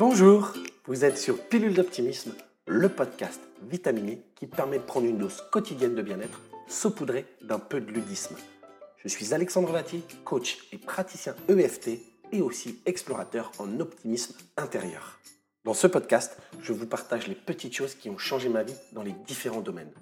Bonjour, vous êtes sur Pilule d'optimisme, le podcast vitaminé qui permet de prendre une dose quotidienne de bien-être saupoudrée d'un peu de ludisme. Je suis Alexandre Vati, coach et praticien EFT et aussi explorateur en optimisme intérieur. Dans ce podcast, je vous partage les petites choses qui ont changé ma vie dans les différents domaines.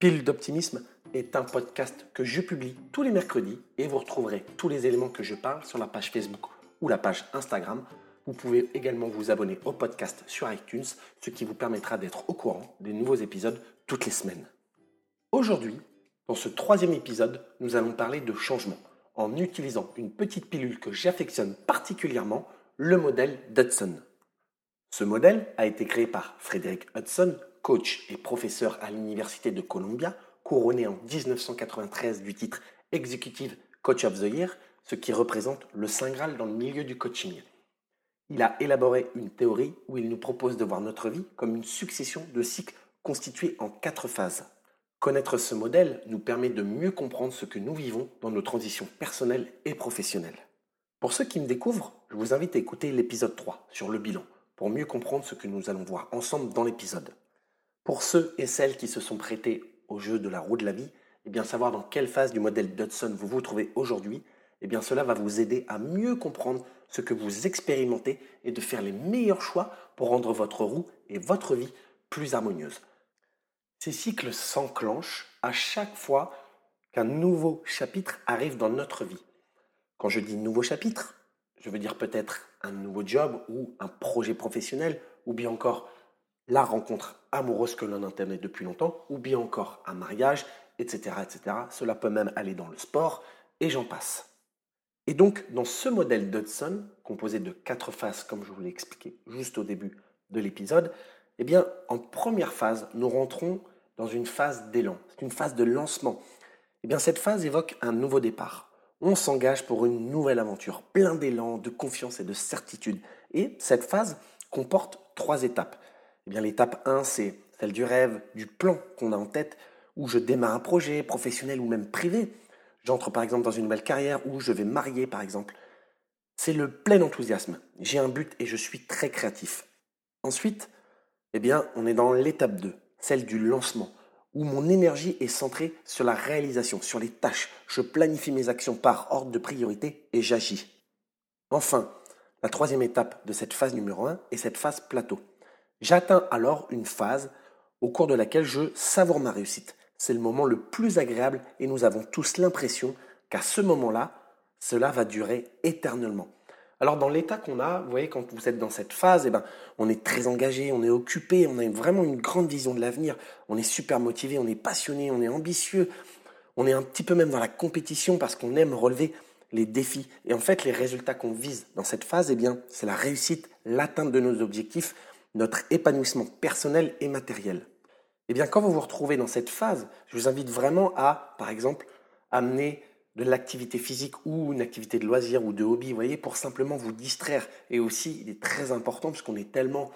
Pile d'optimisme est un podcast que je publie tous les mercredis et vous retrouverez tous les éléments que je parle sur la page Facebook ou la page Instagram. Vous pouvez également vous abonner au podcast sur iTunes, ce qui vous permettra d'être au courant des nouveaux épisodes toutes les semaines. Aujourd'hui, dans ce troisième épisode, nous allons parler de changement en utilisant une petite pilule que j'affectionne particulièrement, le modèle Dudson. Ce modèle a été créé par Frédéric Hudson, coach et professeur à l'Université de Columbia, couronné en 1993 du titre Executive Coach of the Year, ce qui représente le Saint Graal dans le milieu du coaching. Il a élaboré une théorie où il nous propose de voir notre vie comme une succession de cycles constitués en quatre phases. Connaître ce modèle nous permet de mieux comprendre ce que nous vivons dans nos transitions personnelles et professionnelles. Pour ceux qui me découvrent, je vous invite à écouter l'épisode 3 sur le bilan pour mieux comprendre ce que nous allons voir ensemble dans l'épisode. Pour ceux et celles qui se sont prêtés au jeu de la roue de la vie, et eh bien savoir dans quelle phase du modèle Dodson vous vous trouvez aujourd'hui, eh bien cela va vous aider à mieux comprendre ce que vous expérimentez et de faire les meilleurs choix pour rendre votre roue et votre vie plus harmonieuses. Ces cycles s'enclenchent à chaque fois qu'un nouveau chapitre arrive dans notre vie. Quand je dis nouveau chapitre, je veux dire peut-être un nouveau job ou un projet professionnel, ou bien encore la rencontre amoureuse que l'on interne depuis longtemps, ou bien encore un mariage, etc., etc. Cela peut même aller dans le sport, et j'en passe. Et donc, dans ce modèle d'Hudson, composé de quatre phases, comme je vous l'ai expliqué juste au début de l'épisode, eh bien, en première phase, nous rentrons dans une phase d'élan. C'est une phase de lancement. Eh bien, cette phase évoque un nouveau départ on s'engage pour une nouvelle aventure, plein d'élan, de confiance et de certitude. Et cette phase comporte trois étapes. Eh bien, l'étape 1, c'est celle du rêve, du plan qu'on a en tête, où je démarre un projet professionnel ou même privé. J'entre par exemple dans une nouvelle carrière où je vais marier par exemple. C'est le plein enthousiasme. J'ai un but et je suis très créatif. Ensuite, eh bien, on est dans l'étape 2, celle du lancement où mon énergie est centrée sur la réalisation, sur les tâches. Je planifie mes actions par ordre de priorité et j'agis. Enfin, la troisième étape de cette phase numéro 1 est cette phase plateau. J'atteins alors une phase au cours de laquelle je savoure ma réussite. C'est le moment le plus agréable et nous avons tous l'impression qu'à ce moment-là, cela va durer éternellement. Alors dans l'état qu'on a, vous voyez, quand vous êtes dans cette phase, eh ben, on est très engagé, on est occupé, on a vraiment une grande vision de l'avenir, on est super motivé, on est passionné, on est ambitieux, on est un petit peu même dans la compétition parce qu'on aime relever les défis. Et en fait, les résultats qu'on vise dans cette phase, eh bien, c'est la réussite, l'atteinte de nos objectifs, notre épanouissement personnel et matériel. Eh bien, quand vous vous retrouvez dans cette phase, je vous invite vraiment à, par exemple, amener de l'activité physique ou une activité de loisir ou de hobby, vous voyez, pour simplement vous distraire. Et aussi, il est très important, parce qu'on est tellement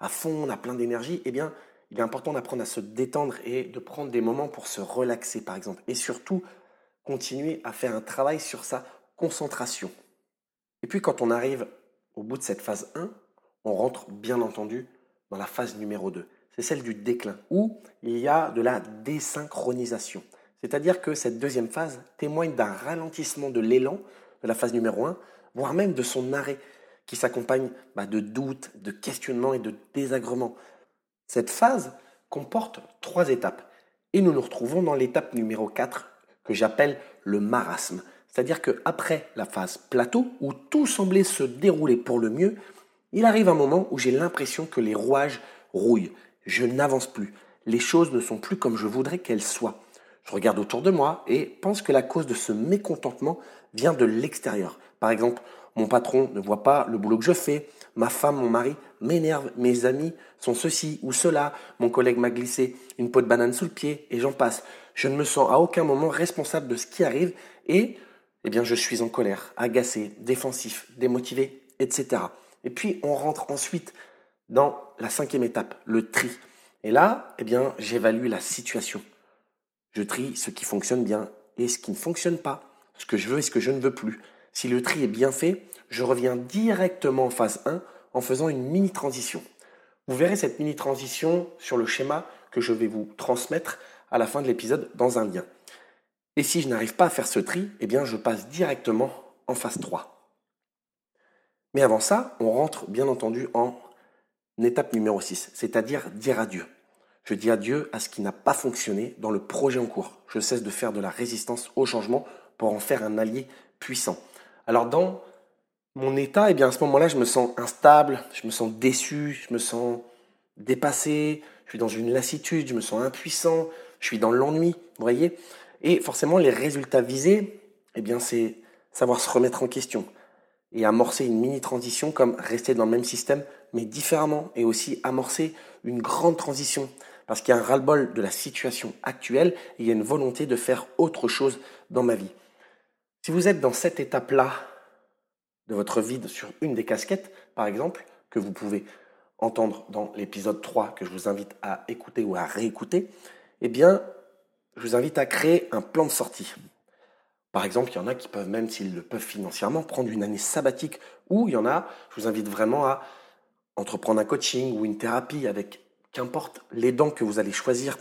à fond, on a plein d'énergie, eh bien, il est important d'apprendre à se détendre et de prendre des moments pour se relaxer, par exemple. Et surtout, continuer à faire un travail sur sa concentration. Et puis, quand on arrive au bout de cette phase 1, on rentre bien entendu dans la phase numéro 2. C'est celle du déclin, où il y a de la désynchronisation. C'est-à-dire que cette deuxième phase témoigne d'un ralentissement de l'élan de la phase numéro 1, voire même de son arrêt, qui s'accompagne bah, de doutes, de questionnements et de désagréments. Cette phase comporte trois étapes, et nous nous retrouvons dans l'étape numéro 4, que j'appelle le marasme. C'est-à-dire qu'après la phase plateau, où tout semblait se dérouler pour le mieux, il arrive un moment où j'ai l'impression que les rouages rouillent. Je n'avance plus. Les choses ne sont plus comme je voudrais qu'elles soient. Je regarde autour de moi et pense que la cause de ce mécontentement vient de l'extérieur. Par exemple, mon patron ne voit pas le boulot que je fais, ma femme, mon mari m'énervent, mes amis sont ceci ou cela, mon collègue m'a glissé une peau de banane sous le pied et j'en passe. Je ne me sens à aucun moment responsable de ce qui arrive et eh bien, je suis en colère, agacé, défensif, démotivé, etc. Et puis, on rentre ensuite dans la cinquième étape, le tri. Et là, eh bien, j'évalue la situation. Je trie ce qui fonctionne bien et ce qui ne fonctionne pas, ce que je veux et ce que je ne veux plus. Si le tri est bien fait, je reviens directement en phase 1 en faisant une mini transition. Vous verrez cette mini transition sur le schéma que je vais vous transmettre à la fin de l'épisode dans un lien. Et si je n'arrive pas à faire ce tri, eh bien je passe directement en phase 3. Mais avant ça, on rentre bien entendu en étape numéro 6, c'est-à-dire dire adieu. Je dis adieu à ce qui n'a pas fonctionné dans le projet en cours. Je cesse de faire de la résistance au changement pour en faire un allié puissant. Alors dans mon état, eh bien à ce moment-là, je me sens instable, je me sens déçu, je me sens dépassé, je suis dans une lassitude, je me sens impuissant, je suis dans l'ennui, vous voyez Et forcément, les résultats visés, eh bien c'est savoir se remettre en question et amorcer une mini transition comme rester dans le même système mais différemment et aussi amorcer une grande transition parce qu'il y a un ras-le-bol de la situation actuelle et il y a une volonté de faire autre chose dans ma vie. Si vous êtes dans cette étape-là de votre vie sur une des casquettes, par exemple, que vous pouvez entendre dans l'épisode 3 que je vous invite à écouter ou à réécouter, eh bien, je vous invite à créer un plan de sortie. Par exemple, il y en a qui peuvent, même s'ils le peuvent financièrement, prendre une année sabbatique, ou il y en a, je vous invite vraiment à entreprendre un coaching ou une thérapie avec qu'importe les dents que vous allez choisir.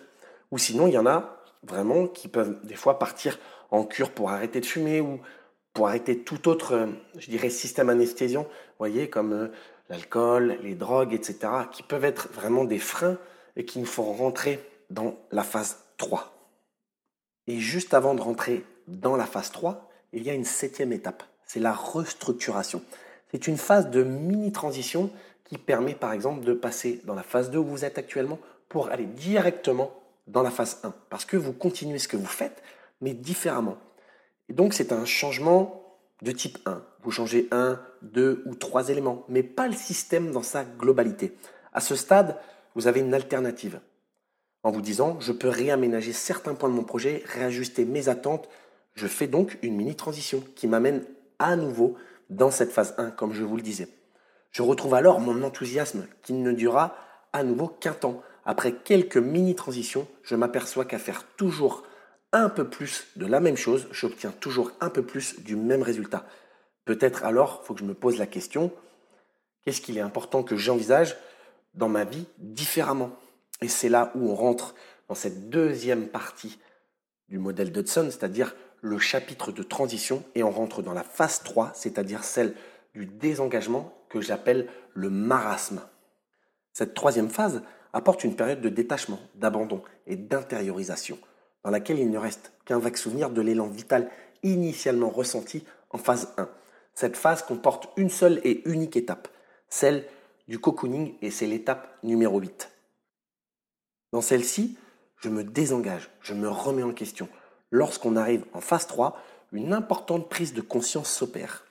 Ou sinon, il y en a vraiment qui peuvent des fois partir en cure pour arrêter de fumer ou pour arrêter tout autre, euh, je dirais, système anesthésiant, voyez, comme euh, l'alcool, les drogues, etc., qui peuvent être vraiment des freins et qui nous font rentrer dans la phase 3. Et juste avant de rentrer dans la phase 3, il y a une septième étape, c'est la restructuration. C'est une phase de mini-transition qui permet par exemple de passer dans la phase 2 où vous êtes actuellement pour aller directement dans la phase 1. Parce que vous continuez ce que vous faites, mais différemment. Et donc c'est un changement de type 1. Vous changez un, deux ou trois éléments, mais pas le système dans sa globalité. À ce stade, vous avez une alternative. En vous disant, je peux réaménager certains points de mon projet, réajuster mes attentes. Je fais donc une mini transition qui m'amène à nouveau dans cette phase 1, comme je vous le disais. Je retrouve alors mon enthousiasme qui ne durera à nouveau qu'un temps. Après quelques mini transitions, je m'aperçois qu'à faire toujours un peu plus de la même chose, j'obtiens toujours un peu plus du même résultat. Peut-être alors, il faut que je me pose la question, qu'est-ce qu'il est important que j'envisage dans ma vie différemment? Et c'est là où on rentre dans cette deuxième partie du modèle d'Hudson, c'est-à-dire le chapitre de transition, et on rentre dans la phase 3, c'est-à-dire celle du désengagement que j'appelle le marasme. Cette troisième phase apporte une période de détachement, d'abandon et d'intériorisation dans laquelle il ne reste qu'un vague souvenir de l'élan vital initialement ressenti en phase 1. Cette phase comporte une seule et unique étape, celle du cocooning, et c'est l'étape numéro 8. Dans celle-ci, je me désengage, je me remets en question. Lorsqu'on arrive en phase 3, une importante prise de conscience s'opère.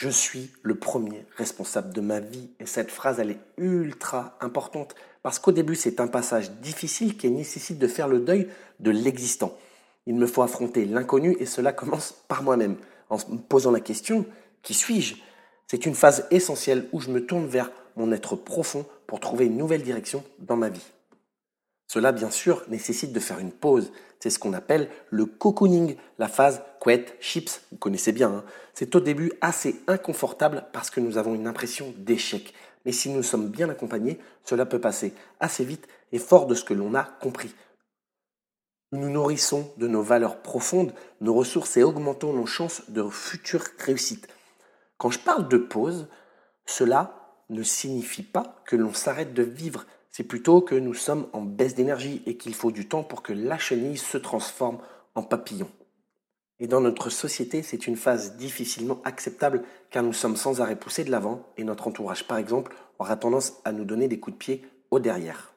Je suis le premier responsable de ma vie. Et cette phrase, elle est ultra importante. Parce qu'au début, c'est un passage difficile qui nécessite de faire le deuil de l'existant. Il me faut affronter l'inconnu et cela commence par moi-même. En me posant la question, qui suis-je? C'est une phase essentielle où je me tourne vers mon être profond pour trouver une nouvelle direction dans ma vie. Cela, bien sûr, nécessite de faire une pause. C'est ce qu'on appelle le cocooning, la phase couette, chips, vous connaissez bien. Hein. C'est au début assez inconfortable parce que nous avons une impression d'échec. Mais si nous sommes bien accompagnés, cela peut passer assez vite et fort de ce que l'on a compris. Nous nous nourrissons de nos valeurs profondes, nos ressources et augmentons nos chances de future réussite. Quand je parle de pause, cela ne signifie pas que l'on s'arrête de vivre c'est plutôt que nous sommes en baisse d'énergie et qu'il faut du temps pour que la chenille se transforme en papillon. Et dans notre société, c'est une phase difficilement acceptable car nous sommes sans arrêt poussés de l'avant et notre entourage, par exemple, aura tendance à nous donner des coups de pied au derrière.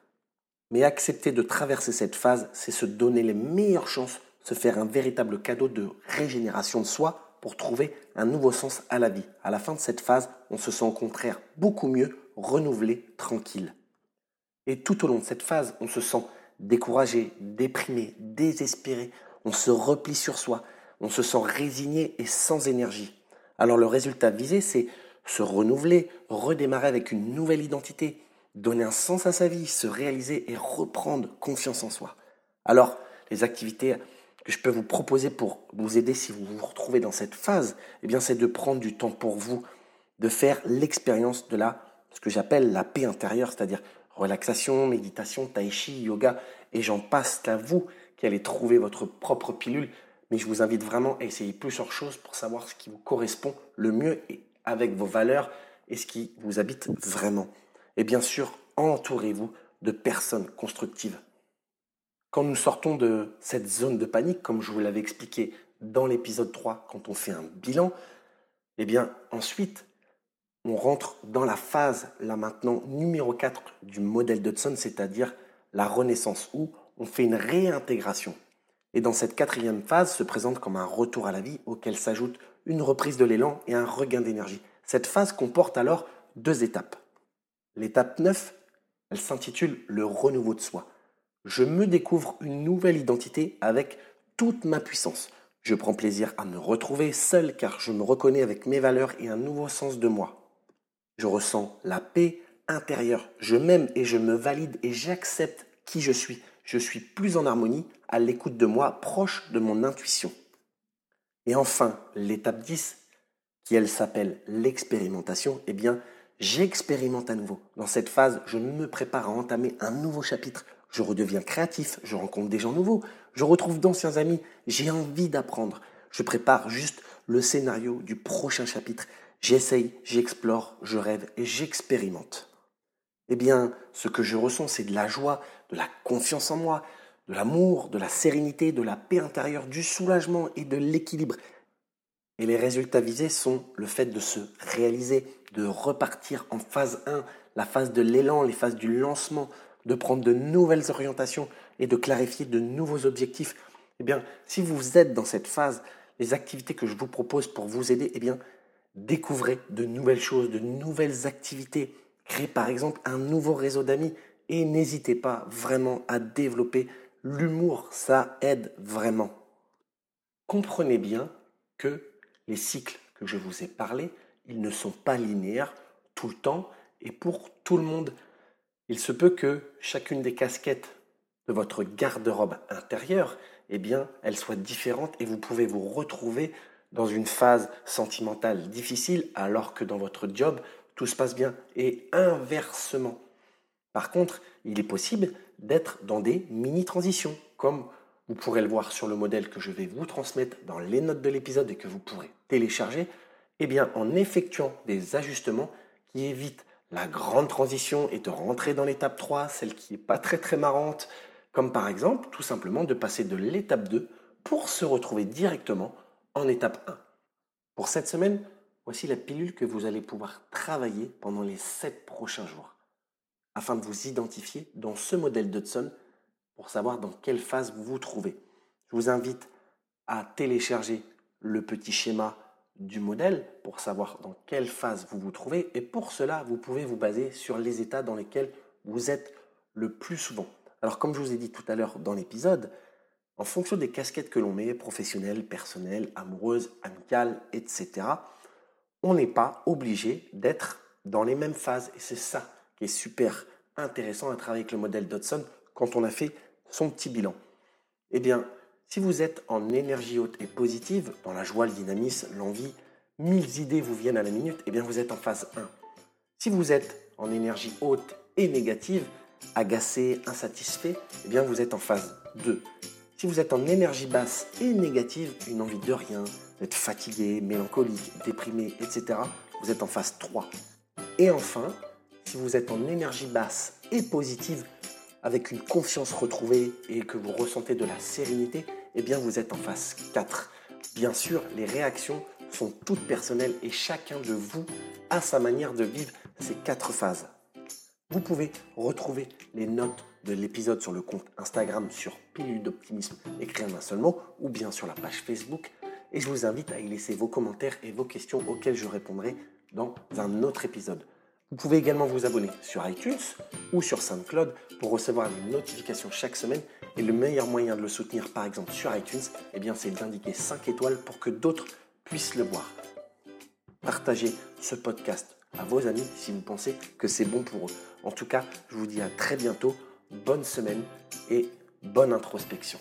Mais accepter de traverser cette phase, c'est se donner les meilleures chances, se faire un véritable cadeau de régénération de soi pour trouver un nouveau sens à la vie. À la fin de cette phase, on se sent au contraire beaucoup mieux, renouvelé, tranquille. Et tout au long de cette phase, on se sent découragé, déprimé, désespéré, on se replie sur soi, on se sent résigné et sans énergie. Alors le résultat visé, c'est se renouveler, redémarrer avec une nouvelle identité, donner un sens à sa vie, se réaliser et reprendre confiance en soi. Alors, les activités que je peux vous proposer pour vous aider si vous vous retrouvez dans cette phase, eh bien, c'est de prendre du temps pour vous, de faire l'expérience de la, ce que j'appelle la paix intérieure, c'est-à-dire relaxation, méditation, tai chi, yoga, et j'en passe. À vous qui allez trouver votre propre pilule, mais je vous invite vraiment à essayer plusieurs choses pour savoir ce qui vous correspond le mieux et avec vos valeurs et ce qui vous habite vraiment. Et bien sûr, entourez-vous de personnes constructives. Quand nous sortons de cette zone de panique, comme je vous l'avais expliqué dans l'épisode 3, quand on fait un bilan, eh bien ensuite, on rentre dans la phase, là maintenant, numéro 4 du modèle Dodson, c'est-à-dire la renaissance, où on fait une réintégration. Et dans cette quatrième phase se présente comme un retour à la vie auquel s'ajoute une reprise de l'élan et un regain d'énergie. Cette phase comporte alors deux étapes. L'étape 9, elle s'intitule le renouveau de soi. Je me découvre une nouvelle identité avec toute ma puissance. Je prends plaisir à me retrouver seul car je me reconnais avec mes valeurs et un nouveau sens de moi. Je ressens la paix intérieure. Je m'aime et je me valide et j'accepte qui je suis. Je suis plus en harmonie, à l'écoute de moi, proche de mon intuition. Et enfin, l'étape 10, qui elle s'appelle l'expérimentation, eh bien, j'expérimente à nouveau. Dans cette phase, je me prépare à entamer un nouveau chapitre. Je redeviens créatif, je rencontre des gens nouveaux, je retrouve d'anciens amis, j'ai envie d'apprendre. Je prépare juste le scénario du prochain chapitre. J'essaye, j'explore, je rêve et j'expérimente. Eh bien, ce que je ressens, c'est de la joie, de la confiance en moi, de l'amour, de la sérénité, de la paix intérieure, du soulagement et de l'équilibre. Et les résultats visés sont le fait de se réaliser, de repartir en phase 1, la phase de l'élan, les phases du lancement, de prendre de nouvelles orientations et de clarifier de nouveaux objectifs. Eh bien, si vous êtes dans cette phase, les activités que je vous propose pour vous aider, eh bien, découvrez de nouvelles choses, de nouvelles activités. Créez par exemple un nouveau réseau d'amis et n'hésitez pas vraiment à développer l'humour. Ça aide vraiment. Comprenez bien que les cycles que je vous ai parlé, ils ne sont pas linéaires tout le temps et pour tout le monde. Il se peut que chacune des casquettes de votre garde-robe intérieure, eh bien, elle soit différente et vous pouvez vous retrouver dans une phase sentimentale difficile alors que dans votre job, tout se passe bien. Et inversement. Par contre, il est possible d'être dans des mini-transitions, comme vous pourrez le voir sur le modèle que je vais vous transmettre dans les notes de l'épisode et que vous pourrez télécharger, eh bien, en effectuant des ajustements qui évitent la grande transition et de rentrer dans l'étape 3, celle qui n'est pas très très marrante, comme par exemple tout simplement de passer de l'étape 2 pour se retrouver directement en étape 1. Pour cette semaine, voici la pilule que vous allez pouvoir travailler pendant les 7 prochains jours, afin de vous identifier dans ce modèle d'Hudson pour savoir dans quelle phase vous vous trouvez. Je vous invite à télécharger le petit schéma du modèle pour savoir dans quelle phase vous vous trouvez et pour cela, vous pouvez vous baser sur les états dans lesquels vous êtes le plus souvent. Alors comme je vous ai dit tout à l'heure dans l'épisode, en fonction des casquettes que l'on met, professionnelles, personnelles, amoureuses, amicales, etc., on n'est pas obligé d'être dans les mêmes phases. Et c'est ça qui est super intéressant à travailler avec le modèle Dodson quand on a fait son petit bilan. Eh bien, si vous êtes en énergie haute et positive, dans la joie, le dynamisme, l'envie, mille idées vous viennent à la minute, eh bien vous êtes en phase 1. Si vous êtes en énergie haute et négative, agacé, insatisfait, eh bien vous êtes en phase 2. Si vous êtes en énergie basse et négative, une envie de rien, êtes fatigué, mélancolique, déprimé, etc., vous êtes en phase 3. Et enfin, si vous êtes en énergie basse et positive, avec une confiance retrouvée et que vous ressentez de la sérénité, eh bien vous êtes en phase 4. Bien sûr, les réactions sont toutes personnelles et chacun de vous a sa manière de vivre ces quatre phases. Vous pouvez retrouver les notes de l'épisode sur le compte Instagram sur Pilule d'optimisme écrit en un seul mot ou bien sur la page Facebook et je vous invite à y laisser vos commentaires et vos questions auxquelles je répondrai dans un autre épisode. Vous pouvez également vous abonner sur iTunes ou sur SoundCloud pour recevoir les notifications chaque semaine. Et le meilleur moyen de le soutenir, par exemple sur iTunes, eh bien, c'est d'indiquer 5 étoiles pour que d'autres puissent le voir. Partagez ce podcast à vos amis si vous pensez que c'est bon pour eux. En tout cas, je vous dis à très bientôt, bonne semaine et bonne introspection.